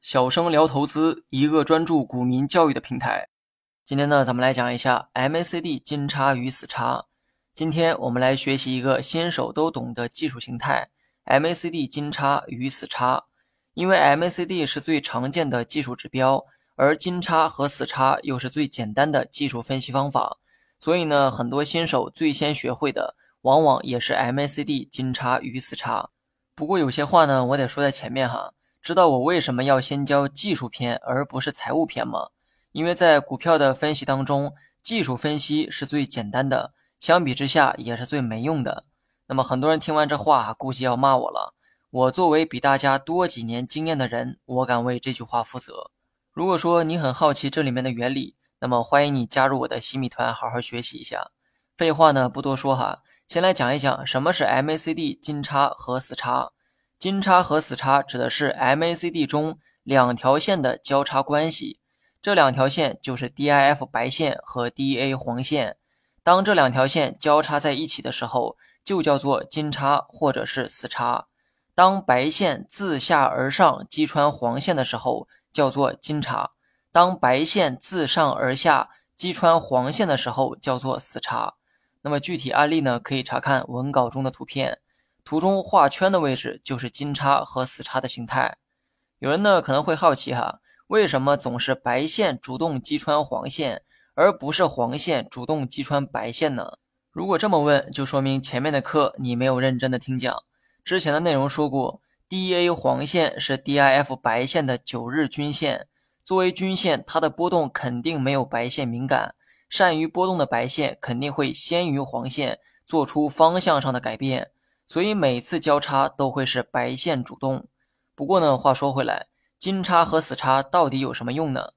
小生聊投资，一个专注股民教育的平台。今天呢，咱们来讲一下 MACD 金叉与死叉。今天我们来学习一个新手都懂的技术形态 ——MACD 金叉与死叉。因为 MACD 是最常见的技术指标，而金叉和死叉又是最简单的技术分析方法，所以呢，很多新手最先学会的往往也是 MACD 金叉与死叉。不过有些话呢，我得说在前面哈。知道我为什么要先教技术篇而不是财务篇吗？因为在股票的分析当中，技术分析是最简单的，相比之下也是最没用的。那么很多人听完这话，估计要骂我了。我作为比大家多几年经验的人，我敢为这句话负责。如果说你很好奇这里面的原理，那么欢迎你加入我的洗米团，好好学习一下。废话呢不多说哈。先来讲一讲什么是 MACD 金叉和死叉。金叉和死叉指的是 MACD 中两条线的交叉关系，这两条线就是 DIF 白线和 DA 黄线。当这两条线交叉在一起的时候，就叫做金叉或者是死叉。当白线自下而上击穿黄线的时候，叫做金叉；当白线自上而下击穿黄线的时候，叫做死叉。那么具体案例呢？可以查看文稿中的图片，图中画圈的位置就是金叉和死叉的形态。有人呢可能会好奇哈，为什么总是白线主动击穿黄线，而不是黄线主动击穿白线呢？如果这么问，就说明前面的课你没有认真的听讲。之前的内容说过，DA 黄线是 DIF 白线的九日均线，作为均线，它的波动肯定没有白线敏感。善于波动的白线肯定会先于黄线做出方向上的改变，所以每次交叉都会是白线主动。不过呢，话说回来，金叉和死叉到底有什么用呢？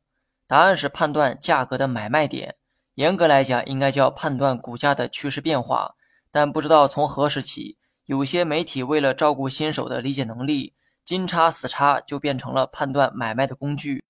答案是判断价格的买卖点。严格来讲，应该叫判断股价的趋势变化。但不知道从何时起，有些媒体为了照顾新手的理解能力，金叉死叉就变成了判断买卖的工具。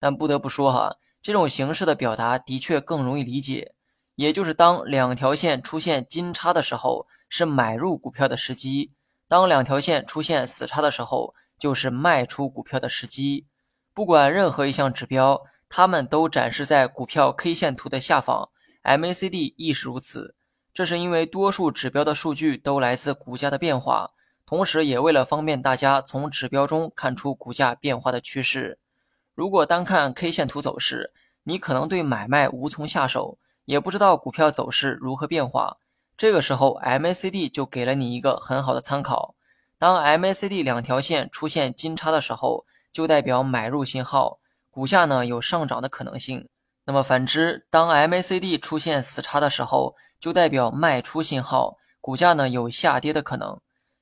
但不得不说哈。这种形式的表达的确更容易理解，也就是当两条线出现金叉的时候，是买入股票的时机；当两条线出现死叉的时候，就是卖出股票的时机。不管任何一项指标，它们都展示在股票 K 线图的下方，MACD 亦是如此。这是因为多数指标的数据都来自股价的变化，同时也为了方便大家从指标中看出股价变化的趋势。如果单看 K 线图走势，你可能对买卖无从下手，也不知道股票走势如何变化。这个时候，MACD 就给了你一个很好的参考。当 MACD 两条线出现金叉的时候，就代表买入信号，股价呢有上涨的可能性。那么反之，当 MACD 出现死叉的时候，就代表卖出信号，股价呢有下跌的可能。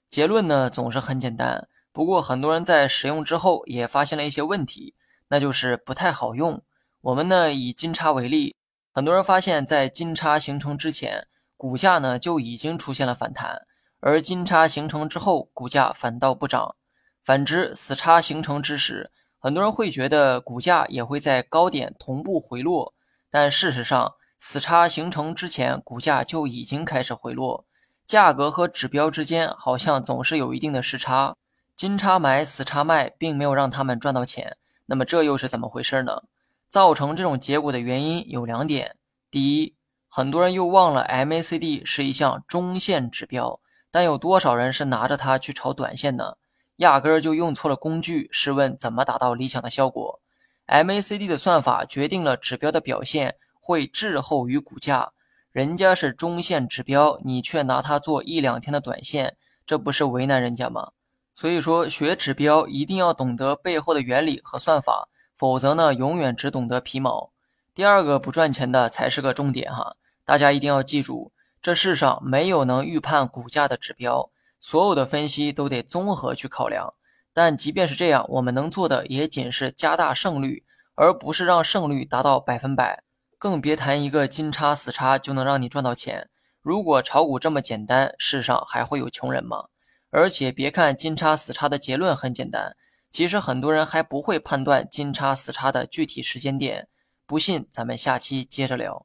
结论呢总是很简单，不过很多人在使用之后也发现了一些问题。那就是不太好用。我们呢以金叉为例，很多人发现，在金叉形成之前，股价呢就已经出现了反弹，而金叉形成之后，股价反倒不涨。反之，死叉形成之时，很多人会觉得股价也会在高点同步回落，但事实上，死叉形成之前，股价就已经开始回落。价格和指标之间好像总是有一定的时差，金叉买，死叉卖，并没有让他们赚到钱。那么这又是怎么回事呢？造成这种结果的原因有两点：第一，很多人又忘了 MACD 是一项中线指标，但有多少人是拿着它去炒短线呢？压根儿就用错了工具。试问怎么达到理想的效果？MACD 的算法决定了指标的表现会滞后于股价，人家是中线指标，你却拿它做一两天的短线，这不是为难人家吗？所以说，学指标一定要懂得背后的原理和算法，否则呢，永远只懂得皮毛。第二个不赚钱的才是个重点哈，大家一定要记住，这世上没有能预判股价的指标，所有的分析都得综合去考量。但即便是这样，我们能做的也仅是加大胜率，而不是让胜率达到百分百。更别谈一个金叉死叉就能让你赚到钱。如果炒股这么简单，世上还会有穷人吗？而且别看金叉死叉的结论很简单，其实很多人还不会判断金叉死叉的具体时间点。不信，咱们下期接着聊。